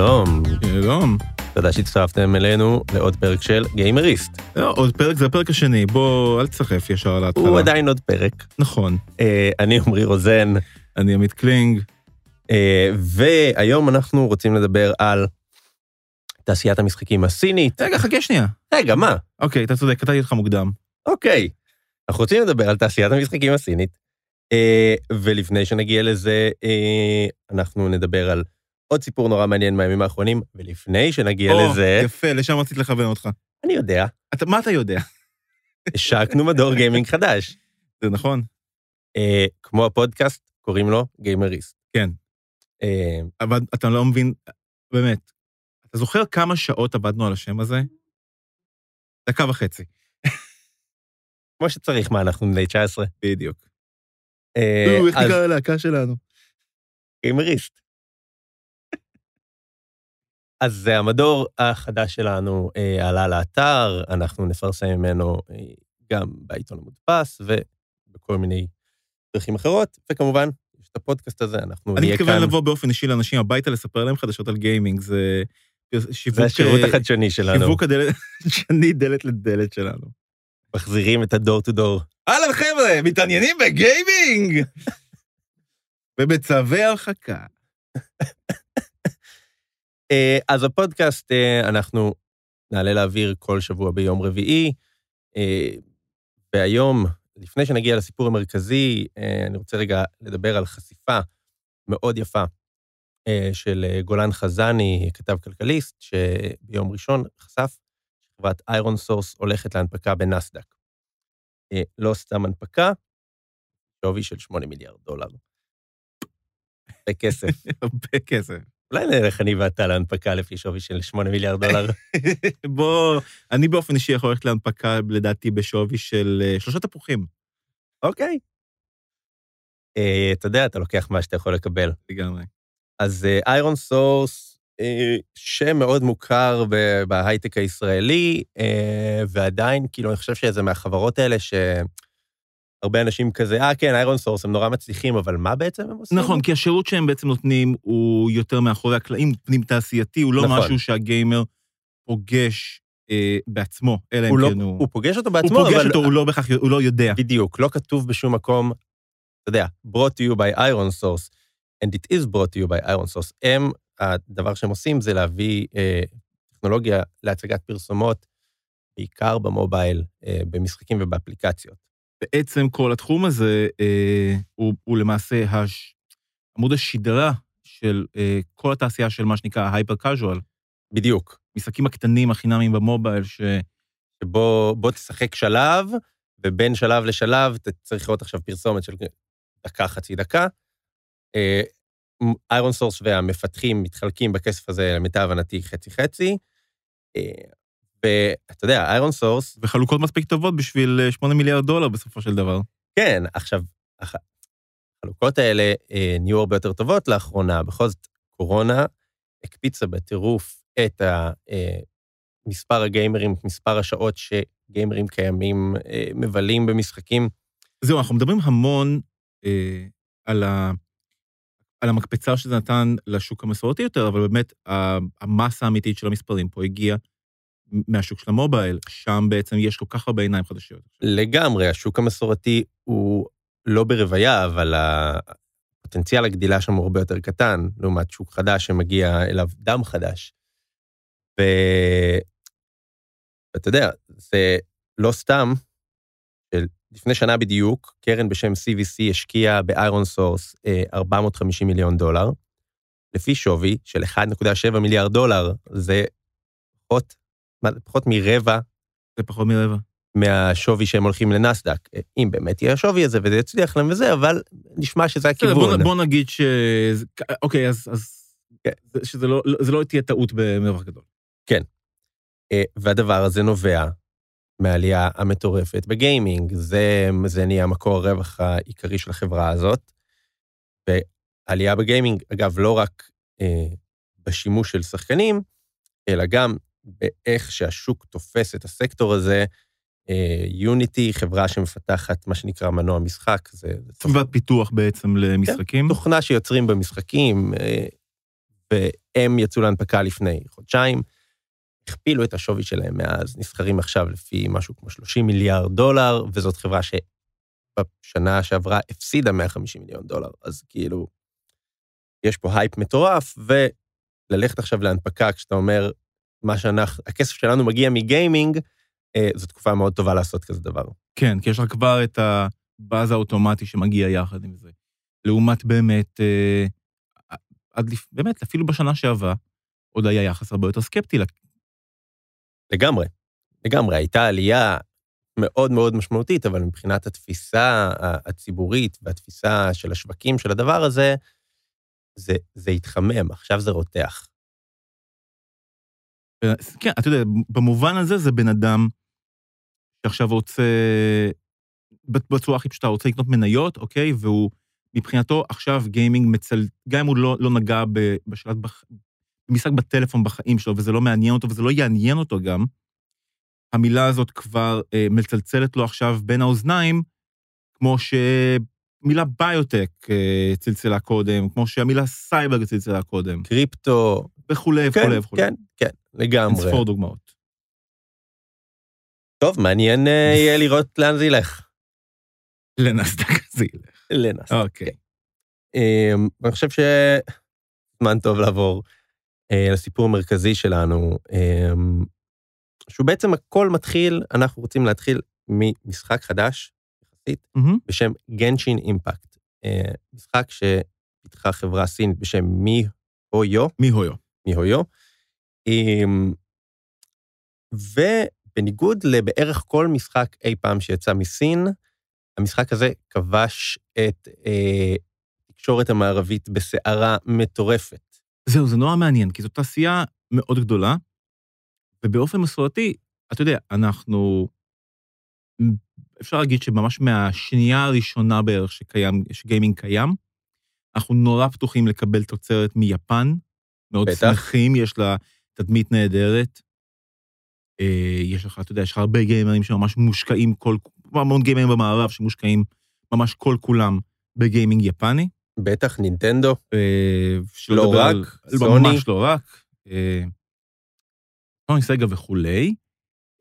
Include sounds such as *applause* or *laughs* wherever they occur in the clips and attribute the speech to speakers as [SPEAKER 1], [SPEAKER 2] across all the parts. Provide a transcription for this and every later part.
[SPEAKER 1] שלום,
[SPEAKER 2] שלום.
[SPEAKER 1] תודה שהצטרפתם אלינו לעוד פרק של גיימריסט.
[SPEAKER 2] לא, עוד פרק, זה הפרק השני, בוא, אל תסחף ישר על ההתחלה.
[SPEAKER 1] הוא עדיין עוד פרק.
[SPEAKER 2] נכון.
[SPEAKER 1] אה, אני עמרי רוזן,
[SPEAKER 2] אני עמית קלינג.
[SPEAKER 1] אה, והיום אנחנו רוצים לדבר על תעשיית המשחקים הסינית.
[SPEAKER 2] רגע, חכה שנייה.
[SPEAKER 1] רגע, מה?
[SPEAKER 2] אוקיי, אתה צודק, קטעתי אותך מוקדם.
[SPEAKER 1] אוקיי. אנחנו רוצים לדבר על תעשיית המשחקים הסינית, אה, ולפני שנגיע לזה, אה, אנחנו נדבר על עוד סיפור נורא מעניין מהימים האחרונים, ולפני שנגיע
[SPEAKER 2] או,
[SPEAKER 1] לזה,
[SPEAKER 2] יפה, לשם רציתי לכוון אותך.
[SPEAKER 1] אני יודע,
[SPEAKER 2] אתה, מה אתה יודע?
[SPEAKER 1] השקנו מדור גיימינג חדש.
[SPEAKER 2] זה נכון.
[SPEAKER 1] אה, כמו הפודקאסט, קוראים לו גיימריסט.
[SPEAKER 2] כן.
[SPEAKER 1] אה,
[SPEAKER 2] אבל אתה לא מבין, באמת, אתה זוכר כמה שעות עבדנו על השם הזה? דקה וחצי.
[SPEAKER 1] כמו שצריך, מה, אנחנו בני 19?
[SPEAKER 2] בדיוק.
[SPEAKER 1] אה,
[SPEAKER 2] איך
[SPEAKER 1] אז
[SPEAKER 2] נקרא ללהקה שלנו?
[SPEAKER 1] גיימריסט. אז זה המדור החדש שלנו אה, עלה לאתר, אנחנו נפרסם ממנו אה, גם בעיתון המודפס ובכל מיני דרכים אחרות, וכמובן, יש את הפודקאסט הזה, אנחנו
[SPEAKER 2] אני
[SPEAKER 1] נהיה
[SPEAKER 2] מתכוון
[SPEAKER 1] כאן.
[SPEAKER 2] לבוא באופן אישי לאנשים הביתה, לספר להם חדשות על גיימינג, זה שיווק...
[SPEAKER 1] זה השירות
[SPEAKER 2] אה,
[SPEAKER 1] החדשני שלנו.
[SPEAKER 2] שיווק הדלת, שני דלת לדלת שלנו.
[SPEAKER 1] מחזירים את הדור טו דור.
[SPEAKER 2] אהלן חבר'ה, מתעניינים בגיימינג! *laughs* ובצווי הרחקה.
[SPEAKER 1] אה, אז הפודקאסט, אה, אנחנו נעלה לאוויר כל שבוע ביום רביעי, אה, והיום, לפני שנגיע לסיפור המרכזי, אני רוצה רגע לדבר על חשיפה מאוד יפה של גולן חזני, כתב כלכליסט, שביום ראשון חשף שחברת איירון סורס הולכת להנפקה בנסדק. לא סתם הנפקה, שווי של 8 מיליארד דולר. בכסף.
[SPEAKER 2] הרבה כסף. *laughs*
[SPEAKER 1] אולי נלך אני ואתה להנפקה לפי שווי של 8 מיליארד דולר. *laughs*
[SPEAKER 2] בוא, אני באופן אישי יכול ללכת להנפקה, לדעתי, בשווי של אה, שלושה תפוחים.
[SPEAKER 1] אוקיי. אה, אתה יודע, אתה לוקח מה שאתה יכול לקבל.
[SPEAKER 2] לגמרי.
[SPEAKER 1] אז איירון סורס, שם מאוד מוכר בהייטק הישראלי, אה, ועדיין, כאילו, אני חושב שזה מהחברות האלה שהרבה אנשים כזה, אה, כן, איירון סורס, הם נורא מצליחים, אבל מה בעצם הם עושים?
[SPEAKER 2] נכון, כי השירות שהם בעצם נותנים הוא יותר מאחורי הקלעים, פנים תעשייתי, הוא לא
[SPEAKER 1] נכון.
[SPEAKER 2] משהו שהגיימר פוגש אה, בעצמו, אלא אם
[SPEAKER 1] הוא, לא,
[SPEAKER 2] כן הוא...
[SPEAKER 1] הוא פוגש אותו
[SPEAKER 2] הוא
[SPEAKER 1] בעצמו,
[SPEAKER 2] פוגש
[SPEAKER 1] אבל...
[SPEAKER 2] אותו, הוא לא בהכרח, הוא לא יודע.
[SPEAKER 1] בדיוק, לא כתוב בשום מקום, אתה יודע, brought to you by Iron Source, and it is brought to you by Iron Source. הם, הדבר שהם עושים זה להביא אה, טכנולוגיה להצגת פרסומות, בעיקר במובייל, אה, במשחקים ובאפליקציות.
[SPEAKER 2] בעצם כל התחום הזה אה, הוא, הוא למעשה הש... עמוד השדרה של אה, כל התעשייה של מה שנקרא הייפר קאז'ואל,
[SPEAKER 1] בדיוק.
[SPEAKER 2] משחקים הקטנים החינמיים במובייל, ש...
[SPEAKER 1] שבו בוא תשחק שלב, ובין שלב לשלב אתה צריך לראות עכשיו פרסומת של דקה, חצי דקה. איירון סורס והמפתחים מתחלקים בכסף הזה, למיטב הבנתי, חצי-חצי. אה, ואתה יודע, איירון סורס,
[SPEAKER 2] וחלוקות מספיק טובות בשביל אה, 8 מיליארד דולר בסופו של דבר.
[SPEAKER 1] כן, עכשיו, הח- החלוקות האלה אה, נהיו הרבה יותר טובות לאחרונה. בכל זאת, קורונה הקפיצה בטירוף את ה, אה, מספר הגיימרים, מספר השעות שגיימרים קיימים אה, מבלים במשחקים.
[SPEAKER 2] זהו, אנחנו מדברים המון אה, על, ה, על המקפצה שזה נתן לשוק המסורתי יותר, אבל באמת המסה האמיתית של המספרים פה הגיעה מהשוק של המובייל, שם בעצם יש כל כך הרבה עיניים חדשות.
[SPEAKER 1] לגמרי, השוק המסורתי הוא לא ברוויה, אבל הפוטנציאל הגדילה שם הוא הרבה יותר קטן, לעומת שוק חדש שמגיע אליו דם חדש. ואתה יודע, זה לא סתם, לפני שנה בדיוק, קרן בשם CVC השקיעה באיירון סורס 450 מיליון דולר, לפי שווי של 1.7 מיליארד דולר, זה פחות, מה, פחות מרבע
[SPEAKER 2] זה פחות מרבע.
[SPEAKER 1] מהשווי שהם הולכים לנסדק. אם באמת יהיה השווי הזה וזה יצליח להם וזה, אבל נשמע שזה הכיוון.
[SPEAKER 2] בוא, בוא נגיד ש... אוקיי, אז, אז
[SPEAKER 1] כן.
[SPEAKER 2] זה- שזה לא, זה לא תהיה טעות במרווח גדול.
[SPEAKER 1] אה, והדבר הזה נובע מהעלייה המטורפת בגיימינג. זה, זה נהיה מקור הרווח העיקרי של החברה הזאת. ועלייה בגיימינג, אגב, לא רק אה, בשימוש של שחקנים, אלא גם באיך שהשוק תופס את הסקטור הזה. יוניטי, חברה שמפתחת מה שנקרא מנוע משחק, זה, זה
[SPEAKER 2] סביבת פיתוח בעצם למשחקים.
[SPEAKER 1] תוכנה שיוצרים במשחקים, אה, והם יצאו להנפקה לפני חודשיים, הכפילו את השווי שלהם מאז, נסחרים עכשיו לפי משהו כמו 30 מיליארד דולר, וזאת חברה שבשנה שעברה הפסידה 150 מיליון דולר, אז כאילו, יש פה הייפ מטורף, וללכת עכשיו להנפקה כשאתה אומר, מה שאנחנו, הכסף שלנו מגיע מגיימינג, אה, זו תקופה מאוד טובה לעשות כזה דבר.
[SPEAKER 2] כן, כי יש לך כבר את הבאז האוטומטי שמגיע יחד עם זה. לעומת באמת, אה, עד לפ... באמת, אפילו בשנה שעברה, עוד היה יחס הרבה יותר סקפטי.
[SPEAKER 1] לגמרי, לגמרי. הייתה עלייה מאוד מאוד משמעותית, אבל מבחינת התפיסה הציבורית והתפיסה של השווקים של הדבר הזה, זה, זה התחמם, עכשיו זה רותח.
[SPEAKER 2] כן, אתה יודע, במובן הזה זה בן אדם שעכשיו רוצה, בצורה הכי פשוטה, רוצה לקנות מניות, אוקיי? והוא, מבחינתו, עכשיו גיימינג מצל... גם אם הוא לא, לא נגע בשלט, בח... במשחק בטלפון בחיים שלו, וזה לא מעניין אותו, וזה לא יעניין אותו גם, המילה הזאת כבר אה, מצלצלת לו עכשיו בין האוזניים, כמו שמילה ביוטק אה, צלצלה קודם, כמו שהמילה סייבר צלצלה קודם.
[SPEAKER 1] קריפטו.
[SPEAKER 2] וכולי
[SPEAKER 1] כן,
[SPEAKER 2] וכולי וכולי.
[SPEAKER 1] כן, כן, לגמרי.
[SPEAKER 2] אין ספור דוגמאות.
[SPEAKER 1] טוב, מעניין אה, *laughs* יהיה לראות לאן זה ילך.
[SPEAKER 2] לנסדק זה ילך.
[SPEAKER 1] לנסדק.
[SPEAKER 2] אוקיי.
[SPEAKER 1] אמ, אני חושב שזמן טוב לעבור אה, לסיפור המרכזי שלנו, אמ, שהוא בעצם הכל מתחיל, אנחנו רוצים להתחיל ממשחק חדש, יחסית. בשם גנשין אימפקט. אה, משחק שפיתחה חברה סינית בשם מי הויו,
[SPEAKER 2] מי הויו?
[SPEAKER 1] מי הויו. אמ, ובניגוד לבערך כל משחק אי פעם שיצא מסין, המשחק הזה כבש את אה, התקשורת המערבית בסערה מטורפת.
[SPEAKER 2] זהו, זה נורא מעניין, כי זו תעשייה מאוד גדולה, ובאופן מסורתי, אתה יודע, אנחנו... אפשר להגיד שממש מהשנייה הראשונה בערך שקיים, שגיימינג קיים, אנחנו נורא פתוחים לקבל תוצרת מיפן, מאוד
[SPEAKER 1] בטח.
[SPEAKER 2] שמחים, יש לה תדמית נהדרת. אה, יש לך, אתה יודע, יש לך הרבה גיימרים שממש מושקעים כל, המון גיימרים במערב שמושקעים ממש כל כולם בגיימינג יפני.
[SPEAKER 1] בטח, נינטנדו,
[SPEAKER 2] אה,
[SPEAKER 1] לא רק,
[SPEAKER 2] על-
[SPEAKER 1] סוני.
[SPEAKER 2] ממש לא רק. אה, סוני סגה וכולי.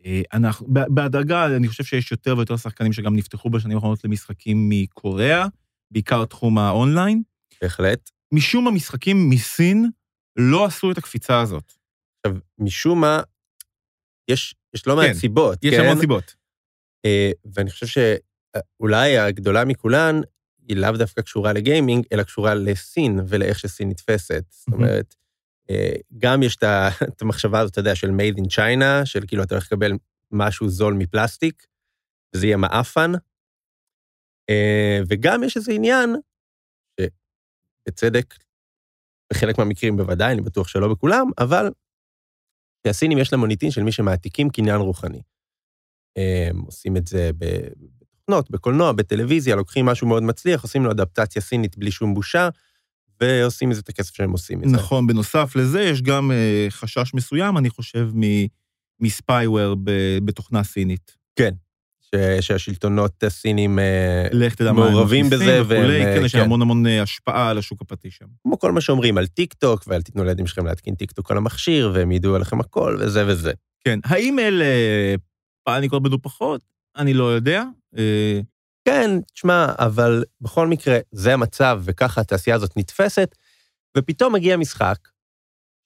[SPEAKER 2] אה, אנחנו, בהדרגה, אני חושב שיש יותר ויותר שחקנים שגם נפתחו בשנים האחרונות למשחקים מקוריאה, בעיקר תחום האונליין.
[SPEAKER 1] בהחלט.
[SPEAKER 2] משום מה, משחקים מסין לא עשו את הקפיצה הזאת.
[SPEAKER 1] עכשיו, משום מה, יש, יש לא מעט
[SPEAKER 2] כן,
[SPEAKER 1] סיבות,
[SPEAKER 2] יש
[SPEAKER 1] כן?
[SPEAKER 2] המון סיבות.
[SPEAKER 1] אה, ואני חושב שאולי הגדולה מכולן, היא לאו דווקא קשורה לגיימינג, אלא קשורה לסין ולאיך שסין נתפסת. זאת
[SPEAKER 2] מהמם.
[SPEAKER 1] אומרת, אה, גם יש את *laughs* המחשבה הזאת, אתה יודע, של made in China, של כאילו אתה הולך לקבל משהו זול מפלסטיק, וזה יהיה מעפן. אה, וגם יש איזה עניין, שבצדק, בחלק מהמקרים בוודאי, אני בטוח שלא בכולם, אבל שהסינים יש להם מוניטין של מי שמעתיקים קניין רוחני. הם עושים את זה בתוכנות, בקולנוע, בטלוויזיה, לוקחים משהו מאוד מצליח, עושים לו אדפטציה סינית בלי שום בושה, ועושים מזה את הכסף שהם עושים.
[SPEAKER 2] נכון, בנוסף לזה יש גם אה, חשש מסוים, אני חושב, מ spyware בתוכנה סינית.
[SPEAKER 1] ש- שהשלטונות הסינים, אה, מעורבים בזה,
[SPEAKER 2] וכולי,
[SPEAKER 1] והם, אה,
[SPEAKER 2] כן, יש
[SPEAKER 1] כן.
[SPEAKER 2] המון המון אה, השפעה על השוק הפרטי שם.
[SPEAKER 1] כמו כל מה שאומרים על טיק טוק, ואל תיתנו לילדים שלכם להתקין טיק טוק על המכשיר, והם ידעו עליכם הכל, וזה וזה.
[SPEAKER 2] כן, האם אלה פאניקות מנופחות? אני לא יודע.
[SPEAKER 1] כן, תשמע, אבל בכל מקרה, זה המצב, וככה התעשייה הזאת נתפסת, ופתאום מגיע משחק,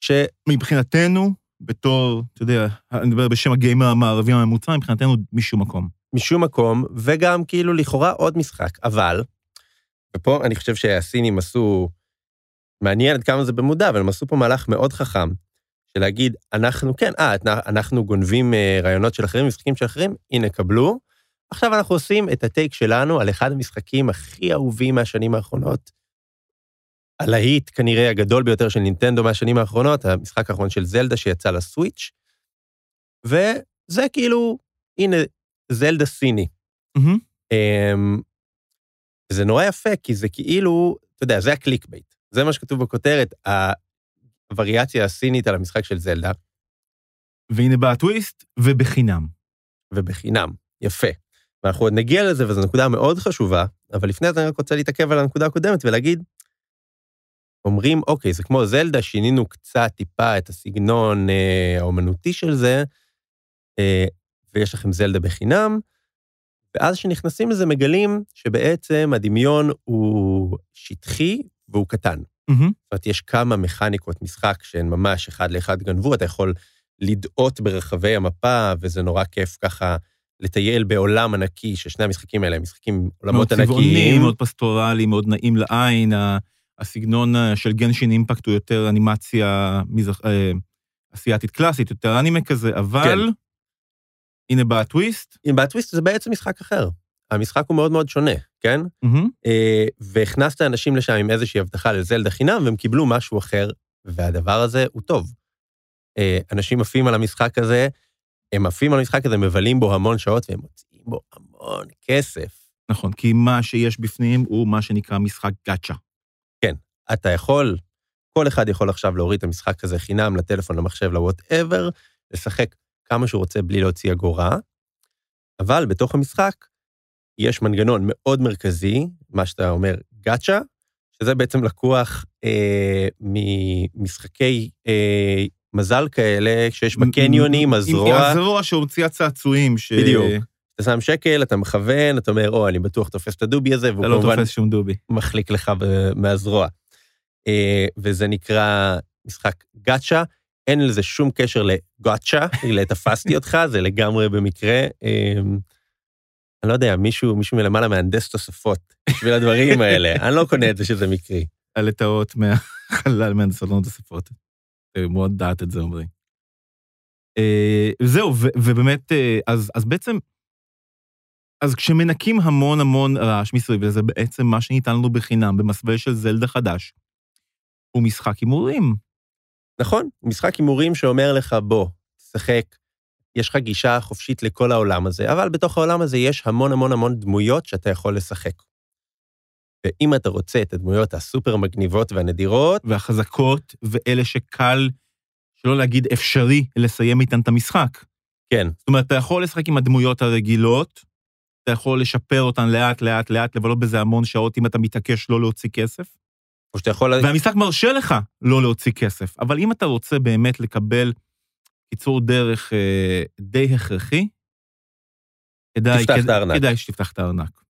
[SPEAKER 1] ש...
[SPEAKER 2] מבחינתנו, בתור, אתה יודע, אני מדבר בשם הגיימר המערבי הממוצע, מבחינתנו משום מקום.
[SPEAKER 1] משום מקום, וגם כאילו לכאורה עוד משחק, אבל, ופה אני חושב שהסינים עשו, מעניין עד כמה זה במודע, אבל הם עשו פה מהלך מאוד חכם, של להגיד, אנחנו, כן, אה, אנחנו גונבים אה, רעיונות של אחרים, משחקים של אחרים, הנה, קבלו. עכשיו אנחנו עושים את הטייק שלנו על אחד המשחקים הכי אהובים מהשנים האחרונות, הלהיט כנראה הגדול ביותר של נינטנדו מהשנים האחרונות, המשחק האחרון של זלדה שיצא לסוויץ', וזה כאילו, הנה, זלדה סיני.
[SPEAKER 2] מהמם.
[SPEAKER 1] אמ, זה נורא יפה, כי זה כאילו, אתה יודע, זה ה clickbait. זה מה שכתוב בכותרת, הווריאציה הסינית על המשחק של זלדה,
[SPEAKER 2] והנה בא הטוויסט, ובחינם.
[SPEAKER 1] ובחינם. יפה. ואנחנו עוד נגיע לזה, וזו נקודה מאוד חשובה, אבל לפני זה אני רק רוצה להתעכב על הנקודה הקודמת ולהגיד, אומרים, אוקיי, זה כמו זלדה, שינינו קצת טיפה את הסגנון אה, האומנותי של זה, אה, ויש לכם זלדה בחינם, ואז כשנכנסים לזה מגלים שבעצם הדמיון הוא שטחי והוא קטן.
[SPEAKER 2] מהמם.
[SPEAKER 1] זאת אומרת, יש כמה מכניקות משחק שהן ממש אחד לאחד גנבו, אתה יכול לדאות ברחבי המפה, וזה נורא כיף ככה לטייל בעולם ענקי, ששני המשחקים האלה הם משחקים עולמות
[SPEAKER 2] מאוד
[SPEAKER 1] ענקיים.
[SPEAKER 2] מאוד פסטורלי, מאוד נעים לעין. הסגנון אה, של גנשין אימפקט הוא יותר אנימציה מזרח- אה, אסיאתית קלאסית, יותר אנימה כזה, אבל
[SPEAKER 1] כן.
[SPEAKER 2] הנה בא הטוויסט.
[SPEAKER 1] עם בטוויסט זה בעצם משחק אחר. המשחק הוא מאוד מאוד שונה, כן?
[SPEAKER 2] מהמם.
[SPEAKER 1] אה, והכנסת אנשים לשם עם איזושהי הבטחה לזלדה חינם, והם קיבלו משהו אחר, והדבר הזה הוא טוב. אה, אנשים עפים על המשחק הזה, הם עפים על המשחק הזה, מבלים בו המון שעות, והם מוצאים בו המון כסף.
[SPEAKER 2] נכון, כי מה שיש בפנים הוא מה שנקרא משחק גאצ'ה.
[SPEAKER 1] אתה יכול, כל אחד יכול עכשיו להוריד את המשחק הזה חינם לטלפון, למחשב, ל-whatever, לשחק כמה שהוא רוצה בלי להוציא אגורה, אבל בתוך המשחק יש מנגנון מאוד מרכזי, מה שאתה אומר, גאצ'ה, שזה בעצם לקוח אה, ממשחקי אה, מזל כאלה, שיש בקניונים, הזרוע,
[SPEAKER 2] הזרוע שהוציאה צעצועים. ש-
[SPEAKER 1] בדיוק. אתה שם שקל, אתה מכוון, אתה אומר, או, אני בטוח תופס את הדובי הזה, והוא
[SPEAKER 2] לא
[SPEAKER 1] כמובן
[SPEAKER 2] תופס שום דובי.
[SPEAKER 1] מחליק לך מהזרוע. אה, וזה נקרא משחק גאצ'ה, אין לזה שום קשר לגאצ'ה, *laughs* לתפסתי אותך, זה לגמרי במקרה. אה, אני לא יודע, מישהו, מישהו מלמעלה מהנדס תוספות בשביל הדברים האלה, *laughs* אני לא קונה את זה שזה מקרי.
[SPEAKER 2] הלטאות מהחלל מהנדסות תוספות. מאוד דעת את זה, אומרים. אה, זהו, ובאמת, אה, אז, אז בעצם, אז כשמנקים המון המון רעש מסביב לזה, בעצם מה שניתן לנו בחינם במסווה של זלדה חדש, הוא משחק הימורים.
[SPEAKER 1] נכון, משחק הימורים שאומר לך, בוא, תשחק, יש לך גישה חופשית לכל העולם הזה, אבל בתוך העולם הזה יש המון המון המון דמויות שאתה יכול לשחק. ואם אתה רוצה את הדמויות הסופר מגניבות והנדירות,
[SPEAKER 2] והחזקות, ואלה שקל, שלא להגיד אפשרי, לסיים איתן את המשחק.
[SPEAKER 1] כן,
[SPEAKER 2] זאת אומרת, אתה יכול לשחק עם הדמויות הרגילות, אתה יכול לשפר אותן לאט, לאט, לאט, לבלות בזה המון שעות אם אתה מתעקש לא להוציא כסף.
[SPEAKER 1] או שאתה יכול...
[SPEAKER 2] והמשחק מרשה לך לא להוציא כסף, אבל אם אתה רוצה באמת לקבל קיצור דרך אה, די הכרחי, כדאי, כדאי. כדאי שתפתח את הארנק.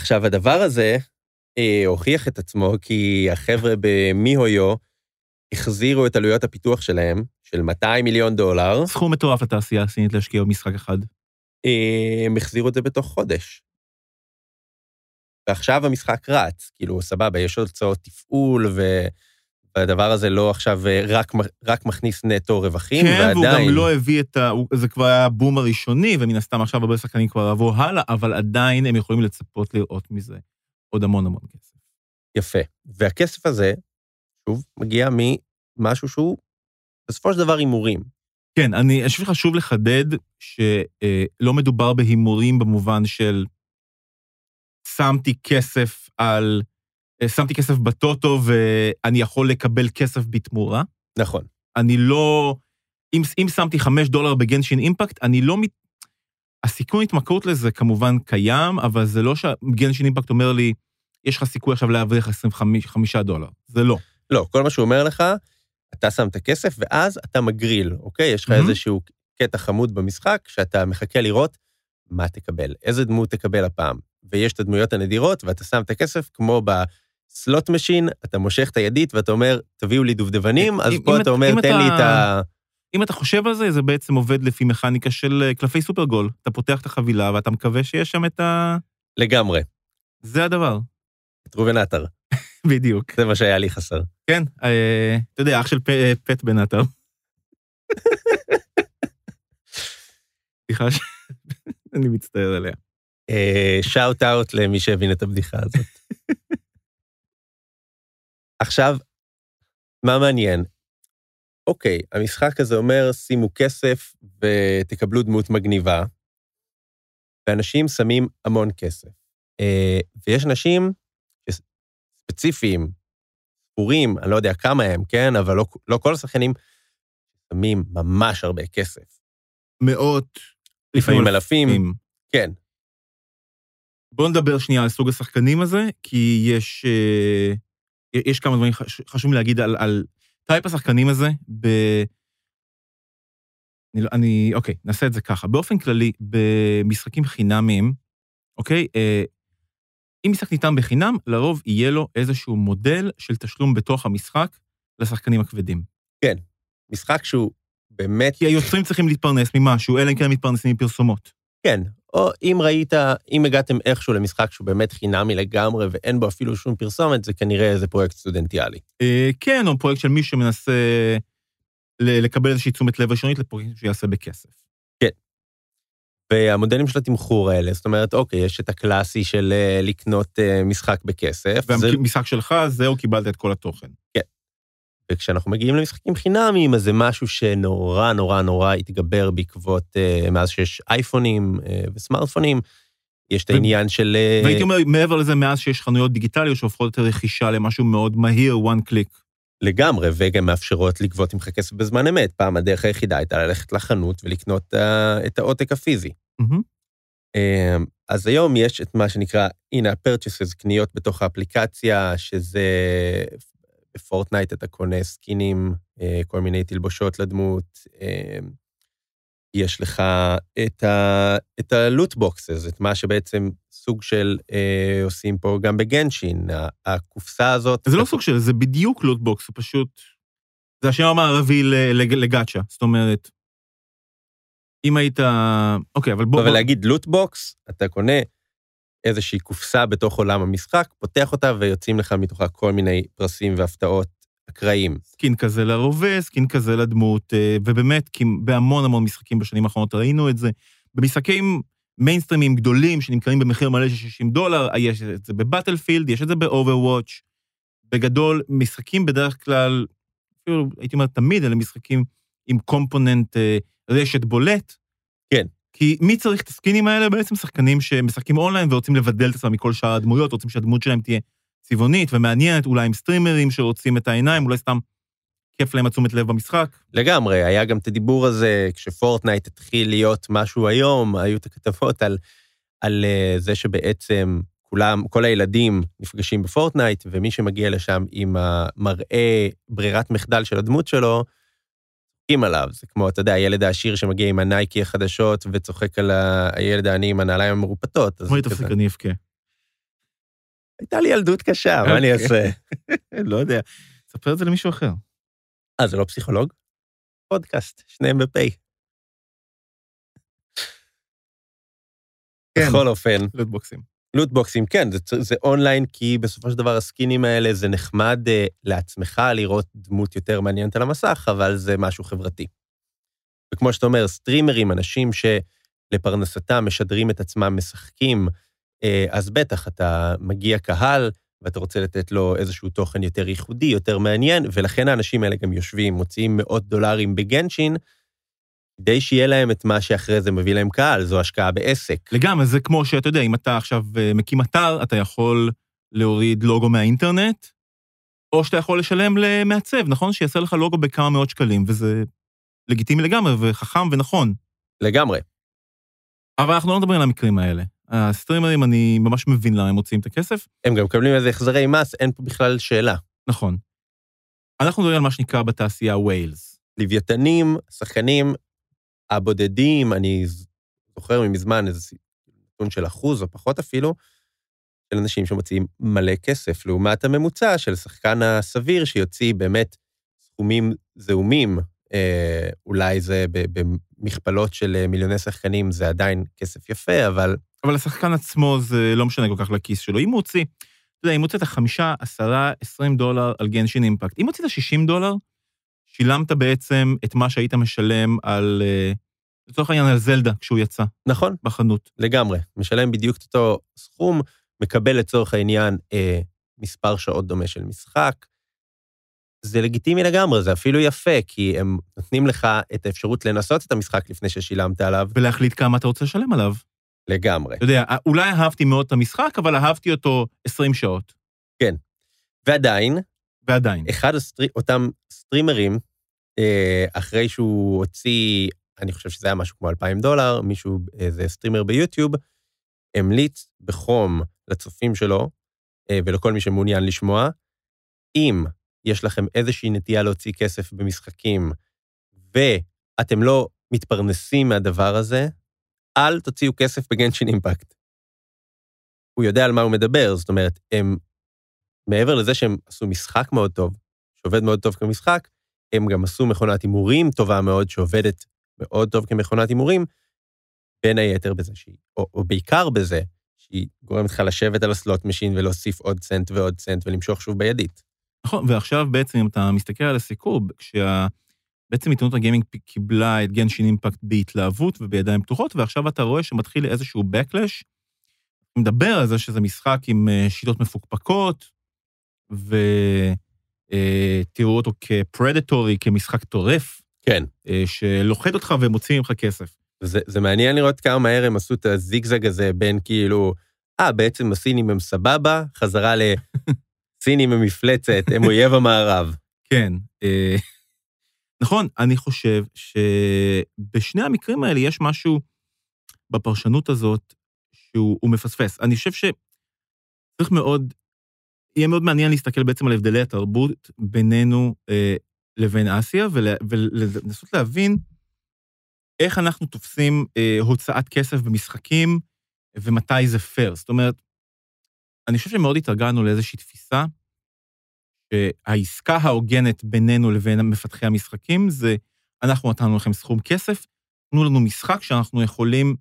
[SPEAKER 1] עכשיו, הדבר הזה אה, הוכיח את עצמו כי החבר'ה במיהויו החזירו את עלויות הפיתוח שלהם, של 200 מיליון דולר,
[SPEAKER 2] סכום מטורף לתעשייה הסינית להשקיע במשחק אחד.
[SPEAKER 1] אה, הם החזירו את זה בתוך חודש. ועכשיו המשחק רץ, כאילו, סבבה, יש הוצאות תפעול, ו... והדבר הזה לא עכשיו אה, רק, רק מכניס נטו רווחים,
[SPEAKER 2] כן, והוא
[SPEAKER 1] ועדיין...
[SPEAKER 2] גם לא הביא את ה... זה כבר היה הבום הראשוני, ומן הסתם עכשיו הרבה שחקנים כבר עברו הלאה, אבל עדיין הם יכולים לצפות לראות מזה עוד המון המון כסף.
[SPEAKER 1] יפה. והכסף הזה, שוב, מגיע ממשהו שהוא בסופו של דבר הימורים.
[SPEAKER 2] כן, אני חושב שחשוב לחדד שלא מדובר בהימורים במובן של שמתי כסף על... אה, שמתי כסף בטוטו ואני יכול לקבל כסף בתמורה.
[SPEAKER 1] נכון.
[SPEAKER 2] אני לא... אם, אם שמתי חמש דולר בגנשין אימפקט, אני לא... מת... הסיכון התמכרות לזה כמובן קיים, אבל זה לא שגנשין אימפקט אומר לי, יש לך סיכוי עכשיו להרוויח 25 דולר. זה לא.
[SPEAKER 1] לא, כל מה שהוא אומר לך, אתה שם את הכסף, ואז אתה מגריל, אוקיי? יש לך
[SPEAKER 2] מהמם.
[SPEAKER 1] איזשהו קטע חמוד במשחק, שאתה מחכה לראות מה תקבל, איזה דמות תקבל הפעם. ויש את הדמויות הנדירות, ואתה שם את הכסף, כמו ב slot machine, אתה מושך את הידית ואתה אומר, תביאו לי דובדבנים, אז פה אתה אומר, תן לי את ה...
[SPEAKER 2] אם אתה חושב על זה, זה בעצם עובד לפי מכניקה של אה, קלפי סופרגול. אתה פותח את החבילה ואתה מקווה שיש שם את ה...
[SPEAKER 1] לגמרי,
[SPEAKER 2] זה הדבר.
[SPEAKER 1] את ראובן עטר. *laughs*
[SPEAKER 2] בדיוק.
[SPEAKER 1] זה מה שהיה לי חסר.
[SPEAKER 2] כן, אה, אתה יודע, אח של אה, פט בן עטר. *laughs* סליחה שאני *laughs* מצטער עליה.
[SPEAKER 1] שאוט אאוט למי שהבין את הבדיחה הזאת. *laughs* עכשיו, מה מעניין? אוקיי, המשחק הזה אומר, שימו כסף ותקבלו דמות מגניבה, ואנשים שמים המון כסף. אה, ויש אנשים ספציפיים, ספורים, אני לא יודע כמה הם, כן? אבל לא, לא כל השחקנים שמים ממש הרבה כסף.
[SPEAKER 2] מאות,
[SPEAKER 1] לפעמים אלפים, כן.
[SPEAKER 2] בואו נדבר שנייה על סוג השחקנים הזה, כי יש, אה, יש כמה דברים חש- חשוב לי להגיד על, על טייפ השחקנים הזה, ב... אני, לא- אני, אוקיי, נעשה את זה ככה. באופן כללי, במשחקים חינמיים, אוקיי, אה, אם משחק ניתן בחינם, לרוב יהיה לו איזשהו מודל של תשלום בתוך המשחק לשחקנים הכבדים.
[SPEAKER 1] משחק שהוא באמת,
[SPEAKER 2] כי היוצרים צריכים להתפרנס ממשהו, אלא אם כן הם מתפרנסים מפרסומות.
[SPEAKER 1] כן, או אם ראית, אם הגעתם איכשהו למשחק שהוא באמת חינמי לגמרי ואין בו אפילו שום פרסומת, זה כנראה איזה פרויקט סטודנטיאלי.
[SPEAKER 2] אה, כן, או פרויקט של מישהו שמנסה לקבל איזושהי תשומת לב ראשונית לפרויקט שיעשה בכסף.
[SPEAKER 1] והמודלים של התמחור האלה, זאת אומרת, אוקיי, יש את הקלאסי של אה, לקנות אה, משחק בכסף, זה,
[SPEAKER 2] והמשחק שלך, זהו, קיבלת את כל התוכן.
[SPEAKER 1] וכשאנחנו מגיעים למשחקים חינמיים, אז זה משהו שנורא נורא נורא התגבר בעקבות, אה, מאז שיש אייפונים אה, וסמארטפונים, יש את העניין של... אה,
[SPEAKER 2] והייתי אומר, מעבר לזה, מאז שיש חנויות דיגיטליות שהופכות את הרכישה למשהו מאוד מהיר, one click.
[SPEAKER 1] לגמרי, וגם מאפשרות לגבות ממך כסף בזמן אמת. פעם הדרך היחידה הייתה ללכת לחנות ולקנות אה, את העותק הפיזי.
[SPEAKER 2] מהמם.
[SPEAKER 1] אה, אז היום יש את מה שנקרא in-app purchases, קניות בתוך האפליקציה, שזה בפורטנייט אתה קונה סקינים, אה, כל מיני תלבושות לדמות. אה, יש לך את ה- את ה loot boxes, את מה שבעצם סוג של אה, עושים פה גם בגנשין. הקופסה הזאת...
[SPEAKER 2] זה לא סוג של, זה בדיוק loot box, זה פשוט... זה השם המערבי לגאצ'ה. זאת אומרת, אם היית... אוקיי, אבל בוא...
[SPEAKER 1] אבל
[SPEAKER 2] בוא-
[SPEAKER 1] להגיד loot box, אתה קונה איזושהי קופסה בתוך עולם המשחק, פותח אותה ויוצאים לך מתוכה כל מיני פרסים והפתעות אקראיים.
[SPEAKER 2] skin כזה לרובה, skin כזה לדמות, אה, ובאמת, כי בהמון המון משחקים בשנים האחרונות ראינו את זה. במשחקים מיינסטרימים גדולים שנמכרים במחיר מלא של 60 דולר, יש את זה בבטלפילד, יש את זה באוברוואץ'. בגדול, משחקים בדרך כלל, אפילו הייתי אומר תמיד, אלה משחקים עם component אה, רשת בולט. כי מי צריך את הסקינים האלה? בעצם שחקנים שמשחקים אונליין ורוצים לבדל את עצמם מכל שאר הדמויות, רוצים שהדמות שלהם תהיה צבעונית ומעניינת, אולי עם סטרימרים שרוצים את העיניים, אולי סתם כיף להם התשומת לב במשחק.
[SPEAKER 1] לגמרי, היה גם את הדיבור הזה, כשפורטנייט התחיל להיות משהו היום, היו את הכתבות על, על אה, זה שבעצם כולם, כל הילדים נפגשים בפורטנייט, ומי שמגיע לשם עם המראה ברירת מחדל של הדמות שלו, צוחקים עליו. זה כמו, אתה יודע, הילד העשיר שמגיע עם הנייקי החדשות וצוחק על הילד העני עם הנעליים המרופטות. אז
[SPEAKER 2] אמרי,
[SPEAKER 1] כזה,
[SPEAKER 2] תפסיק, אני אבכה.
[SPEAKER 1] הייתה לי ילדות קשה, מה אני
[SPEAKER 2] אוקיי.
[SPEAKER 1] אעשה? *laughs*
[SPEAKER 2] לא יודע, ספר את זה למישהו אחר.
[SPEAKER 1] אה, זה לא פסיכולוג? פודקאסט, שניהם בפ'.
[SPEAKER 2] כן.
[SPEAKER 1] בכל אופן,
[SPEAKER 2] לוטבוקסים.
[SPEAKER 1] לוטבוקסים, כן, זה, זה אונליין, כי בסופו של דבר הסקינים האלה, זה נחמד uh, לעצמך לראות דמות יותר מעניינת על המסך, אבל זה משהו חברתי. וכמו שאתה אומר, סטרימרים, אנשים שלפרנסתם משדרים את עצמם, משחקים, uh, אז בטח, אתה מגיע קהל, ואתה רוצה לתת לו איזשהו תוכן יותר ייחודי, יותר מעניין, ולכן האנשים האלה גם יושבים, מוציאים מאות דולרים בגנשין, כדי שיהיה להם את מה שאחרי זה מביא להם קהל, זו השקעה בעסק.
[SPEAKER 2] לגמרי, זה כמו שאתה יודע, אם אתה עכשיו אה, מקים אתר, אתה יכול להוריד לוגו מהאינטרנט, או שאתה יכול לשלם למעצב, נכון? שיעשה לך לוגו בכמה מאות שקלים, וזה לגיטימי לגמרי, וחכם ונכון.
[SPEAKER 1] לגמרי.
[SPEAKER 2] אבל אנחנו לא מדברים על המקרים האלה. הסטרימרים, אני ממש מבין למה הם מוצאים את הכסף.
[SPEAKER 1] הם גם מקבלים איזה החזרי מס, אין פה בכלל שאלה.
[SPEAKER 2] נכון. אנחנו מדברים על מה שנקרא בתעשייה וויילס.
[SPEAKER 1] לוויתנים, שחקנים הבודדים, אני זוכר ממזמן איזה נתון של אחוז או פחות אפילו, של אנשים שמוציאים מלא כסף, לעומת הממוצע של שחקן הסביר שיוציא באמת סכומים זעומים. אה, אולי זה במכפלות של אה, מיליוני שחקנים, זה עדיין כסף יפה, אבל
[SPEAKER 2] אבל השחקן עצמו זה לא משנה כל כך לכיס שלו. אם הוא הוציא, אתה יודע, אם הוא הוציא את החמישה, עשרה, עשרים דולר על גנשין אימפקט, אם הוא הוציא את השישים דולר, שילמת בעצם את מה שהיית משלם על, אה, לצורך העניין, על זלדה כשהוא יצא
[SPEAKER 1] נכון,
[SPEAKER 2] בחנות.
[SPEAKER 1] לגמרי. משלם בדיוק את אותו סכום, מקבל לצורך העניין אה, מספר שעות דומה של משחק. זה לגיטימי לגמרי, זה אפילו יפה, כי הם נותנים לך את האפשרות לנסות את המשחק לפני ששילמת עליו,
[SPEAKER 2] ולהחליט כמה אתה רוצה לשלם עליו.
[SPEAKER 1] לגמרי.
[SPEAKER 2] אתה יודע, אולי אהבתי מאוד את המשחק, אבל אהבתי אותו 20 שעות.
[SPEAKER 1] ועדיין,
[SPEAKER 2] ועדיין.
[SPEAKER 1] אחד הסטרי, אותם סטרימרים, אה, אחרי שהוא הוציא, אני חושב שזה היה משהו כמו 2,000 דולר, מישהו, איזה סטרימר ביוטיוב, המליץ בחום לצופים שלו, אה, ולכל מי שמעוניין לשמוע, אם יש לכם איזושהי נטייה להוציא כסף במשחקים, ואתם לא מתפרנסים מהדבר הזה, אל תוציאו כסף בגנשין אימפקט. הוא יודע על מה הוא מדבר, זאת אומרת, הם, מעבר לזה שהם עשו משחק מאוד טוב, שעובד מאוד טוב כמשחק, הם גם עשו מכונת הימורים טובה מאוד, שעובדת מאוד טוב כמכונת הימורים, בין היתר בזה שהיא, או, או בעיקר בזה, שהיא גורמת לך לשבת על ה slot machine ולהוסיף עוד סנט ועוד סנט ולמשוך שוב בידית.
[SPEAKER 2] נכון, ועכשיו בעצם, אם אתה מסתכל על הסיכום, כשה... בעצם עיתונות ה gaming קיבלה את גנשין אימפקט בהתלהבות ובידיים פתוחות, ועכשיו אתה רואה שמתחיל איזשהו backlash, מדבר על זה שזה משחק עם אה, שיטות מפוקפקות, ותראו אה, אותו כפרדטורי, כמשחק טורף.
[SPEAKER 1] כן.
[SPEAKER 2] אה, שלוכד אותך ומוציא ממך כסף.
[SPEAKER 1] זה, זה מעניין לראות כמה מהר הם עשו את הזיגזג הזה בין כאילו, אה, בעצם הסינים הם סבבה, חזרה לסינים *laughs* הם מפלצת, הם אויב המערב.
[SPEAKER 2] כן. נכון, אני חושב שבשני המקרים האלה יש משהו בפרשנות הזאת שהוא מפספס. אני חושב שצריך מאוד, יהיה מאוד מעניין להסתכל בעצם על הבדלי התרבות בינינו אה, לבין אסיה, ולנסות להבין איך אנחנו תופסים אה, הוצאת כסף במשחקים ומתי זה פייר. זאת אומרת, אני חושב שמאוד התרגלנו לאיזושהי תפיסה שהעסקה ההוגנת בינינו לבין מפתחי המשחקים זה, אנחנו נתנו לכם סכום כסף, תנו לנו משחק שאנחנו יכולים,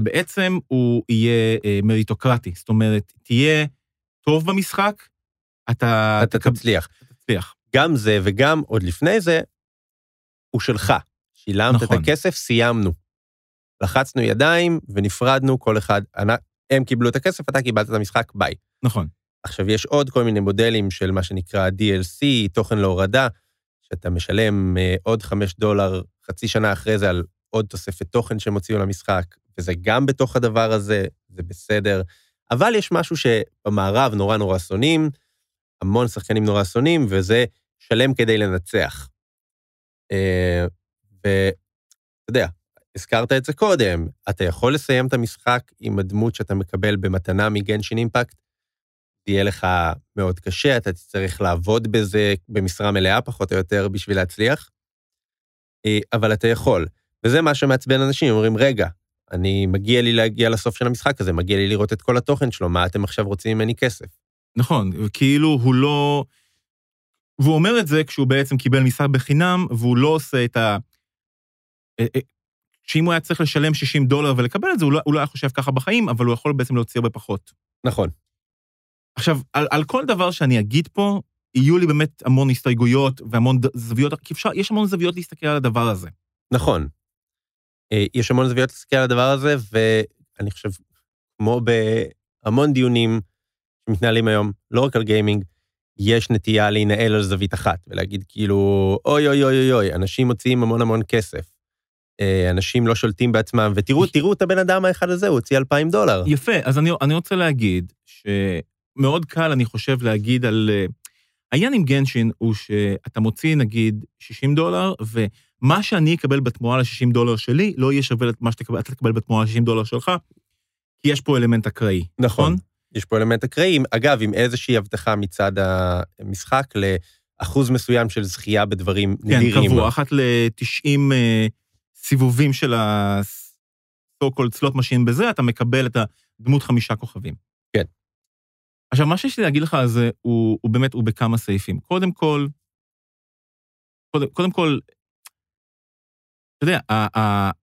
[SPEAKER 2] שבעצם הוא יהיה אה, מריטוקרטי. זאת אומרת, תהיה טוב במשחק, אתה...
[SPEAKER 1] אתה תקב... תצליח.
[SPEAKER 2] תצליח.
[SPEAKER 1] גם זה וגם עוד לפני זה, הוא שלך. שילמת נכון. את הכסף, סיימנו. לחצנו ידיים ונפרדנו, כל אחד, הם קיבלו את הכסף, אתה קיבלת את המשחק, ביי.
[SPEAKER 2] נכון.
[SPEAKER 1] עכשיו, יש עוד כל מיני מודלים של מה שנקרא DLC, תוכן להורדה, שאתה משלם uh, עוד 5 דולר חצי שנה אחרי זה על עוד תוספת תוכן שהם הוציאו למשחק, וזה גם בתוך הדבר הזה, זה בסדר. אבל יש משהו שבמערב נורא נורא שונאים, המון שחקנים נורא שונאים, וזה שלם כדי לנצח. Uh, ואתה יודע, הזכרת את זה קודם, אתה יכול לסיים את המשחק עם הדמות שאתה מקבל במתנה מגנשין אימפקט, יהיה לך מאוד קשה, אתה תצטרך לעבוד בזה במשרה מלאה, פחות או יותר, בשביל להצליח, אה, אבל אתה יכול. וזה מה שמעצבן אנשים, אומרים, רגע, אני, מגיע לי להגיע לסוף של המשחק הזה, מגיע לי לראות את כל התוכן שלו, מה אתם עכשיו רוצים ממני כסף?
[SPEAKER 2] נכון, כאילו הוא לא... והוא אומר את זה כשהוא בעצם קיבל משחק בחינם, והוא לא עושה את ה... אה, אה, שאם הוא היה צריך לשלם 60 דולר ולקבל את זה, הוא לא, הוא לא היה חושב ככה בחיים, אבל הוא יכול בעצם להוציא הרבה פחות.
[SPEAKER 1] נכון.
[SPEAKER 2] עכשיו, על, על כל דבר שאני אגיד פה, יהיו לי באמת המון הסתייגויות והמון זוויות, כי אפשר, יש המון זוויות להסתכל על הדבר הזה.
[SPEAKER 1] נכון. אה, יש המון זוויות להסתכל על הדבר הזה, ואני חושב, כמו בהמון דיונים שמתנהלים היום, לא רק על גיימינג, יש נטייה להינעל על זווית אחת, ולהגיד כאילו, אוי אוי אוי אוי אוי, אנשים מוציאים המון המון כסף. אה, אנשים לא שולטים בעצמם, ותראו, תראו את הבן אדם האחד הזה, הוא הוציא 2,000 דולר.
[SPEAKER 2] יפה, אז אני, אני רוצה להגיד ש... מאוד קל, אני חושב, להגיד על... אה, העניין עם גנשין הוא שאתה מוציא, נגיד, 60 דולר, ומה שאני אקבל בתמורה ל-60 דולר שלי, לא יהיה שווה למה שאתה תקבל בתמורה ל-60 דולר שלך, כי יש פה אלמנט אקראי.
[SPEAKER 1] נכון. נכון? יש פה אלמנט אקראי, אגב, עם איזושהי הבטחה מצד המשחק לאחוז מסוים של זכייה בדברים
[SPEAKER 2] כן,
[SPEAKER 1] נדירים.
[SPEAKER 2] כן, קבוע, אחת ל-90 uh, אה, סיבובים של ה-so called slot machine בזה, אתה מקבל את הדמות חמישה כוכבים.
[SPEAKER 1] כן.
[SPEAKER 2] עכשיו, מה שיש לי להגיד לך על זה, הוא, הוא באמת, הוא בכמה סעיפים. קודם כל, קודם, קודם כל, אתה יודע,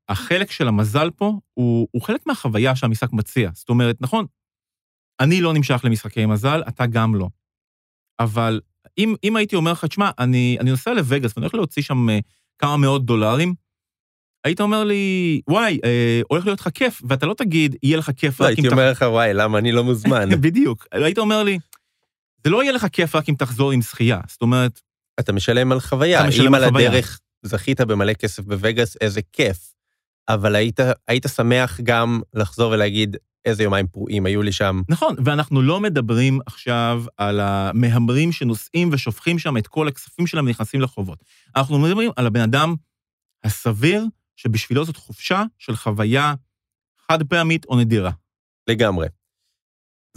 [SPEAKER 2] החלק של המזל פה הוא, הוא חלק מהחוויה שהמשחק מציע. זאת אומרת, נכון, אני לא נמשך למשחקי מזל, אתה גם לא. אבל אם, אם הייתי אומר לך, תשמע, אני, אני נוסע לווגאס ואני הולך להוציא שם אה, כמה מאות דולרים, היית אומר לי, וואי, אה, הולך להיות לך כיף, ואתה לא תגיד, יהיה לך כיף
[SPEAKER 1] לא, רק אם... לא, הייתי אומר לך, וואי, למה אני לא מוזמן? *laughs*
[SPEAKER 2] בדיוק. היית אומר לי, זה לא יהיה לך כיף רק אם תחזור עם זכייה. זאת אומרת...
[SPEAKER 1] אתה משלם על חוויה. אתה משלם על חוויה. אם על הדרך זכית במלא כסף בווגאס, איזה כיף. אבל היית, היית שמח גם לחזור ולהגיד, איזה יומיים פרועים היו לי שם.
[SPEAKER 2] נכון, ואנחנו לא מדברים עכשיו על המהמרים שנוסעים ושופכים שם את כל הכספים שלהם ונכנסים לחובות. אנחנו מדברים על הבן אדם הסביר, שבשבילו זאת חופשה של חוויה חד פעמית או נדירה.
[SPEAKER 1] לגמרי.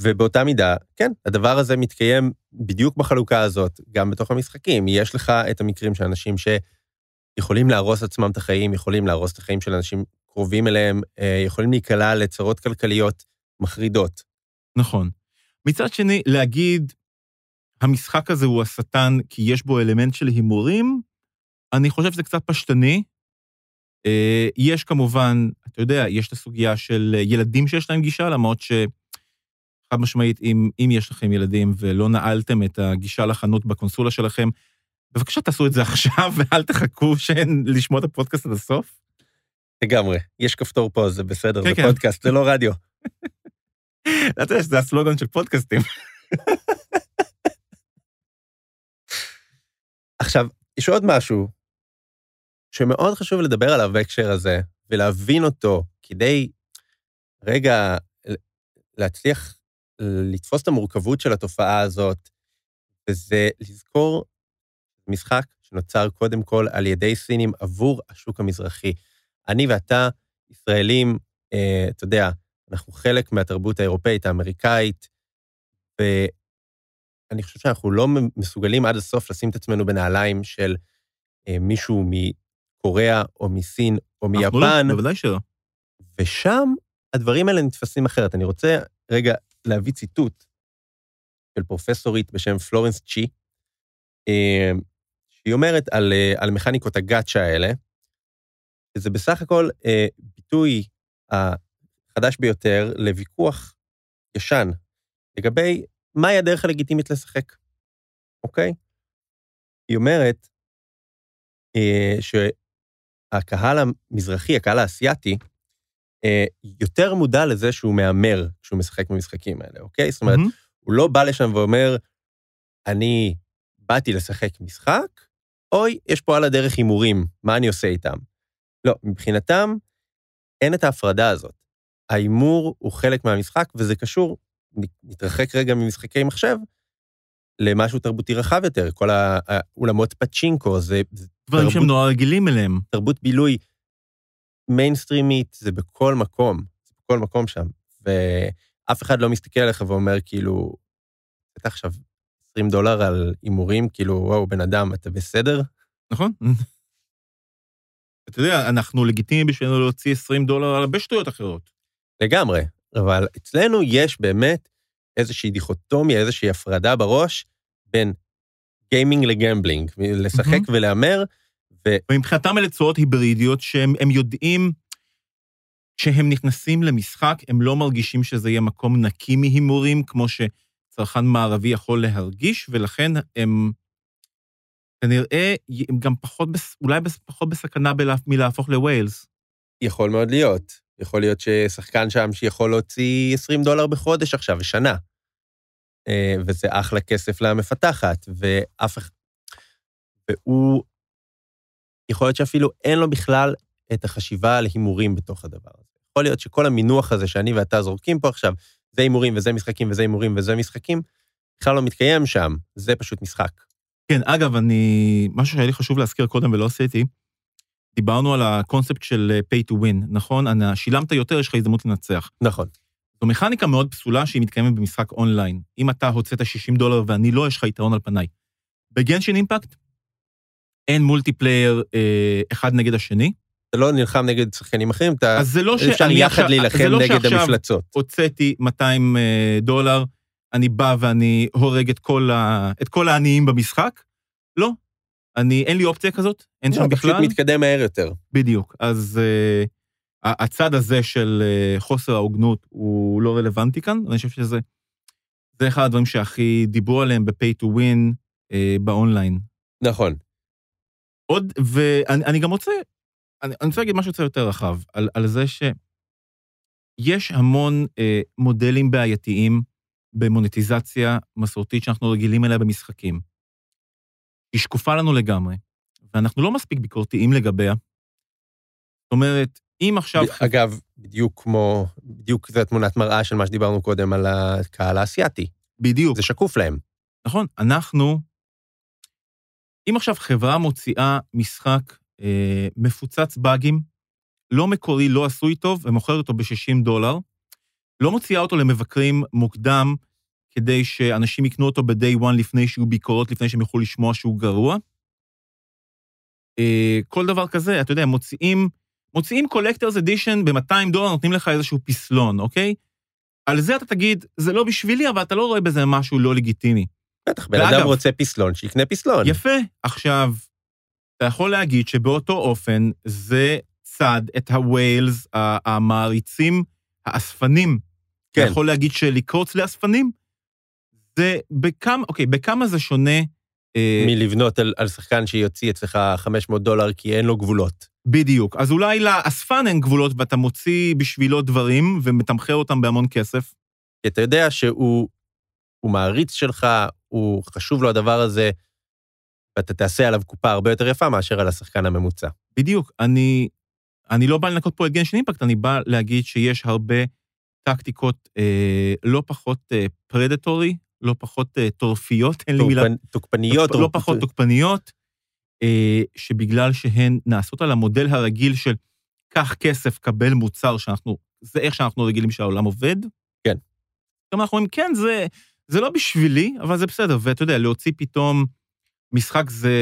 [SPEAKER 1] ובאותה מידה, כן, הדבר הזה מתקיים בדיוק בחלוקה הזאת, גם בתוך המשחקים. יש לך את המקרים של אנשים שיכולים להרוס עצמם את החיים, יכולים להרוס את החיים של אנשים קרובים אליהם, אה, יכולים להיקלע לצרות כלכליות מחרידות.
[SPEAKER 2] נכון. מצד שני, להגיד, המשחק הזה הוא השטן כי יש בו אלמנט של הימורים, אני חושב שזה קצת פשטני. אה, יש כמובן, אתה יודע, יש את הסוגיה של ילדים שיש להם גישה, למרות ש... חד משמעית, אם, אם יש לכם ילדים ולא נעלתם את הגישה לחנות בקונסולה שלכם, בבקשה תעשו את זה עכשיו *laughs* ואל תחכו שאין לשמוע את הפודקאסט עד הסוף.
[SPEAKER 1] לגמרי, יש כפתור פה, זה בסדר,
[SPEAKER 2] כן,
[SPEAKER 1] זה
[SPEAKER 2] כן.
[SPEAKER 1] פודקאסט, זה לא רדיו. *laughs*
[SPEAKER 2] אתה יודע שזה הסלוגן של פודקאסטים. *laughs*
[SPEAKER 1] עכשיו, יש עוד משהו שמאוד חשוב לדבר עליו בהקשר הזה, ולהבין אותו, כדי רגע להצליח לתפוס את המורכבות של התופעה הזאת, וזה לזכור משחק שנוצר קודם כל על ידי סינים עבור השוק המזרחי. אני ואתה, ישראלים, אה, אתה יודע, אנחנו חלק מהתרבות האירופאית, האמריקאית, ואני חושב שאנחנו לא מסוגלים עד הסוף לשים את עצמנו בנעליים של אה, מישהו מקוריאה או מסין או
[SPEAKER 2] אנחנו
[SPEAKER 1] מיפן,
[SPEAKER 2] לא, בוודאי שלא.
[SPEAKER 1] ושם הדברים האלה נתפסים אחרת. אני רוצה רגע להביא ציטוט של פרופסורית בשם פלורנס צ'י, אה, שהיא אומרת על, אה, על מכניקות הגאצ'ה האלה, שזה בסך הכל אה, ביטוי החדש ביותר לוויכוח ישן לגבי מהי הדרך הלגיטימית לשחק, אוקיי? היא אומרת אה, שהקהל המזרחי, הקהל האסייתי, אה, יותר מודע לזה שהוא מהמר כשהוא משחק במשחקים האלה, אוקיי? זאת אומרת,
[SPEAKER 2] מהמם.
[SPEAKER 1] הוא לא בא לשם ואומר, אני באתי לשחק משחק, אוי, יש פה על הדרך הימורים, מה אני עושה איתם? לא, מבחינתם אין את ההפרדה הזאת. ההימור הוא חלק מהמשחק, וזה קשור, נתרחק רגע ממשחקי מחשב, למשהו תרבותי רחב יותר, כל האולמות פצ'ינקו, זה,
[SPEAKER 2] דברים שהם נורא רגילים אליהם.
[SPEAKER 1] תרבות בילוי מיינסטרימית, זה בכל מקום, זה בכל מקום שם. ואף אחד לא מסתכל עליך ואומר, כאילו, אתה עכשיו 20 דולר על הימורים, כאילו, וואו, בן אדם, אתה בסדר?
[SPEAKER 2] נכון? אתה יודע, אנחנו לגיטימי בשבילנו להוציא 20 דולר על הרבה שטויות אחרות.
[SPEAKER 1] לגמרי. אבל אצלנו יש באמת איזושהי דיכוטומיה, איזושהי הפרדה בראש בין gaming ל gambling, לשחק
[SPEAKER 2] מהמם.
[SPEAKER 1] ולהמר, ו...
[SPEAKER 2] ומבחינתם אלה צורות היברידיות שהם הם יודעים כשהם נכנסים למשחק, הם לא מרגישים שזה יהיה מקום נקי מהימורים, כמו שצרכן מערבי יכול להרגיש, ולכן הם כנראה הם גם פחות, אולי פחות בסכנה בלה, מלהפוך לווילס.
[SPEAKER 1] יכול מאוד להיות. יכול להיות ששחקן שם שיכול להוציא 20 דולר בחודש עכשיו, בשנה. אה, וזה אחלה כסף למפתחת, ואף אחד... והוא... יכול להיות שאפילו אין לו בכלל את החשיבה על הימורים בתוך הדבר הזה. יכול להיות שכל המינוח הזה שאני ואתה זורקים פה עכשיו, זה הימורים וזה משחקים וזה הימורים וזה משחקים, בכלל לא מתקיים שם, זה פשוט משחק.
[SPEAKER 2] כן, אגב, אני... משהו שהיה לי חשוב להזכיר קודם ולא עשיתי, דיברנו על הקונספט של אה, pay to win, נכון? אני- שילמת יותר, יש לך הזדמנות לנצח.
[SPEAKER 1] נכון.
[SPEAKER 2] זו מכניקה מאוד פסולה שהיא מתקיימת במשחק אונליין. אם אתה הוצאת 60 דולר ואני לא, יש לך יתרון על פניי. בגנשין אימפקט אין מולטיפלייר אה, אחד נגד השני,
[SPEAKER 1] אתה לא נלחם נגד שחקנים אחרים, אתה...
[SPEAKER 2] אז זה לא
[SPEAKER 1] אפשר
[SPEAKER 2] שאני
[SPEAKER 1] יחד להילחם
[SPEAKER 2] זה לא
[SPEAKER 1] נגד
[SPEAKER 2] שעכשיו
[SPEAKER 1] המפלצות.
[SPEAKER 2] הוצאתי 200 אה, דולר, אני בא ואני הורג את כל, ה... את כל העניים במשחק. לא. אני, אין לי אופציה כזאת, אין
[SPEAKER 1] לא,
[SPEAKER 2] שם
[SPEAKER 1] אתה פשוט
[SPEAKER 2] בכלל.
[SPEAKER 1] מתקדם מהר יותר.
[SPEAKER 2] בדיוק. אז uh, הצד הזה של uh, חוסר ההוגנות הוא לא רלוונטי כאן, אני חושב שזה זה אחד הדברים שהכי דיברו עליהם ב-pay to win uh, באונליין.
[SPEAKER 1] נכון.
[SPEAKER 2] עוד, ואני אני גם רוצה, אני, אני רוצה להגיד משהו קצת יותר רחב, על, על זה שיש המון אה, מודלים בעייתיים במוניטיזציה מסורתית שאנחנו רגילים אליה במשחקים. היא שקופה לנו לגמרי, ואנחנו לא מספיק ביקורתיים לגביה. זאת אומרת, אם עכשיו...
[SPEAKER 1] אגב, בדיוק כמו, בדיוק זו תמונת מראה של מה שדיברנו קודם על הקהל האסייתי.
[SPEAKER 2] בדיוק.
[SPEAKER 1] זה שקוף להם.
[SPEAKER 2] נכון, אנחנו, אם עכשיו חברה מוציאה משחק אה, מפוצץ באגים, לא מקורי, לא עשוי טוב, ומוכרת אותו ב-60 דולר, לא מוציאה אותו למבקרים מוקדם, כדי שאנשים יקנו אותו ב-day one לפני שיהיו ביקורות, לפני שהם יוכלו לשמוע שהוא גרוע. אה, כל דבר כזה, אתה יודע, מוציאים, מוציאים collectors edition ב-200 דולר, נותנים לך איזשהו פסלון, אוקיי? על זה אתה תגיד, זה לא בשבילי, אבל אתה לא רואה בזה משהו לא לגיטימי.
[SPEAKER 1] בטח, בן אדם רוצה פסלון, שיקנה פסלון.
[SPEAKER 2] יפה. עכשיו, אתה יכול להגיד שבאותו אופן זה צד את הווילס, המעריצים, האספנים.
[SPEAKER 1] כן.
[SPEAKER 2] אתה יכול להגיד שלקרוץ לאספנים, זה בכמה, אוקיי, בכמה זה שונה, אה,
[SPEAKER 1] מלבנות על, על שחקן שיוציא אצלך 500 דולר כי אין לו גבולות.
[SPEAKER 2] בדיוק. אז אולי לאספן אין גבולות ואתה מוציא בשבילו דברים ומתמחר אותם בהמון כסף.
[SPEAKER 1] אתה יודע שהוא הוא מעריץ שלך, הוא חשוב לו הדבר הזה, ואתה תעשה עליו קופה הרבה יותר יפה מאשר על השחקן הממוצע.
[SPEAKER 2] בדיוק. אני, אני לא בא לנקות פה את גנשן אימפקט, אני בא להגיד שיש הרבה טקטיקות אה, לא פחות אה, פרדטורי, לא פחות אה, טורפיות, אין לי מילה...
[SPEAKER 1] תוקפנ- תוקפניות.
[SPEAKER 2] לא פחות תוקפניות, אה, שבגלל שהן נעשות על המודל הרגיל של קח כסף, קבל מוצר, שאנחנו, זה איך שאנחנו רגילים שהעולם עובד.
[SPEAKER 1] כן.
[SPEAKER 2] גם אנחנו אומרים, כן, זה, זה לא בשבילי, אבל זה בסדר. ואתה יודע, להוציא פתאום משחק זה,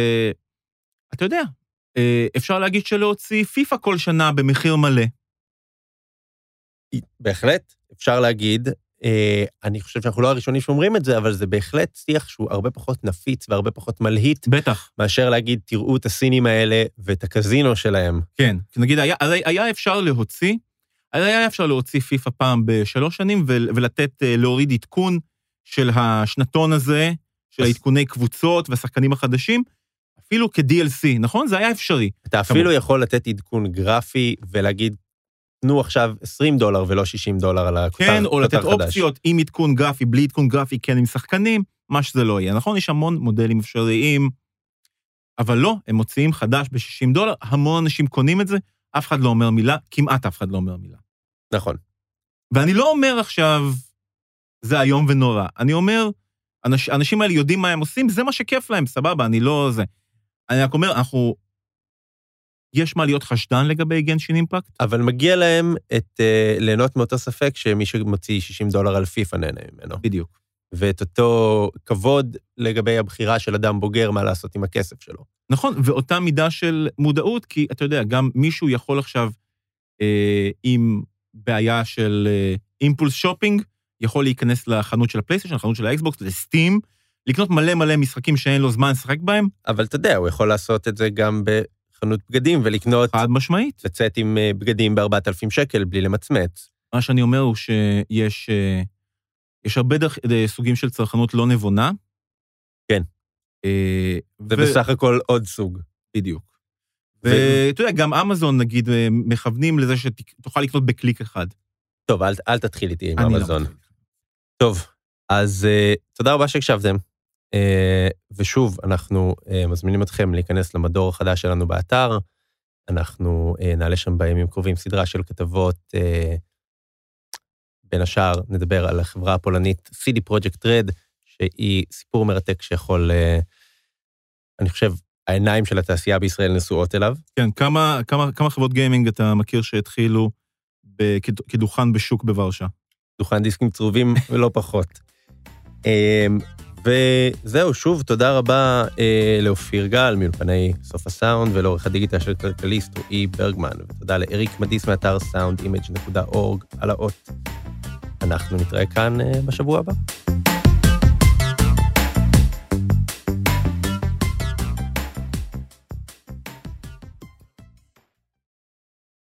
[SPEAKER 2] אתה יודע, אה, אפשר להגיד שלהוציא פיפא כל שנה במחיר מלא.
[SPEAKER 1] בהחלט, אפשר להגיד. אה, אני חושב שאנחנו לא הראשונים שאומרים את זה, אבל זה בהחלט שיח שהוא הרבה פחות נפיץ והרבה פחות מלהיט,
[SPEAKER 2] בטח.
[SPEAKER 1] מאשר להגיד, תראו את הסינים האלה ואת הקזינו שלהם.
[SPEAKER 2] כן. נגיד, היה, הרי היה אפשר להוציא, היה אפשר להוציא פיפא פעם בשלוש שנים ול- ולתת, אה, להוריד עדכון של השנתון הזה, של העדכוני קבוצות והשחקנים החדשים, אפילו כ-DLC, נכון? זה היה אפשרי.
[SPEAKER 1] אתה אפילו יכול לתת עדכון גרפי ולהגיד, תנו עכשיו 20 דולר ולא 60 דולר על הכותר
[SPEAKER 2] כן, או לתת
[SPEAKER 1] חדש.
[SPEAKER 2] אופציות עם עדכון גרפי, בלי עדכון גרפי, כן עם שחקנים, מה שזה לא יהיה, נכון? יש המון מודלים אפשריים, אבל לא, הם מוציאים חדש ב-60 דולר, המון אנשים קונים את זה, אף אחד לא אומר מילה, כמעט אף אחד לא אומר מילה.
[SPEAKER 1] נכון.
[SPEAKER 2] ואני לא אומר עכשיו, זה איום ונורא. אני אומר, אנש, האנשים האלה יודעים מה הם עושים, זה מה שכיף להם, סבבה, אני לא זה. אני רק אומר, אנחנו... יש מה להיות חשדן לגבי גנשין אימפקט?
[SPEAKER 1] אבל מגיע להם את, uh, ליהנות מאותו ספק שמי שמוציא 60 דולר על פיפא נהנה ממנו.
[SPEAKER 2] בדיוק.
[SPEAKER 1] ואת אותו כבוד לגבי הבחירה של אדם בוגר מה לעשות עם הכסף שלו.
[SPEAKER 2] נכון, ואותה מידה של מודעות, כי אתה יודע, גם מישהו יכול עכשיו, אה, עם בעיה של אה, impulse shopping, יכול להיכנס לחנות של הפלייסטיישן, לחנות של האקסבוקס, לסטים, לקנות מלא מלא משחקים שאין לו זמן לשחק בהם,
[SPEAKER 1] אבל אתה יודע, הוא יכול לעשות את זה גם בחנות בגדים ולקנות,
[SPEAKER 2] חד משמעית.
[SPEAKER 1] לצאת עם אה, בגדים ב-4,000 שקל בלי למצמץ.
[SPEAKER 2] מה שאני אומר הוא שיש אה, יש הרבה דרך, אה, סוגים של צרכנות לא נבונה.
[SPEAKER 1] כן. זה
[SPEAKER 2] ו-
[SPEAKER 1] בסך הכל עוד סוג.
[SPEAKER 2] בדיוק.
[SPEAKER 1] ו-
[SPEAKER 2] ואתה יודע, גם אמזון, נגיד, מכוונים לזה שתוכל לקנות בקליק אחד.
[SPEAKER 1] טוב, אל, אל תתחיל איתי עם
[SPEAKER 2] לא
[SPEAKER 1] אמזון.
[SPEAKER 2] מתחיל.
[SPEAKER 1] טוב, אז uh, תודה רבה שהקשבתם. Uh, ושוב, אנחנו uh, מזמינים אתכם להיכנס למדור החדש שלנו באתר. אנחנו uh, נעלה שם בימים קרובים סדרה של כתבות. Uh, בין השאר, נדבר על החברה הפולנית CD Project Red, שהיא סיפור מרתק שיכול, uh, אני חושב, העיניים של התעשייה בישראל נשואות אליו.
[SPEAKER 2] כן, כמה, כמה, כמה חברות גיימינג אתה מכיר שהתחילו ב- כד- כדוכן בשוק בוורשה?
[SPEAKER 1] דוכן דיסקים צרובים *laughs* ולא פחות. אמ, וזהו, שוב, תודה רבה אה, לאופיר גל מאולפני סוף הסאונד ולעורך הדיגיטל של כלכליסט רועי ברגמן, ותודה לאריק מדיס מאתר soundimage.org על האות. אנחנו נתראה כאן אה, בשבוע הבא.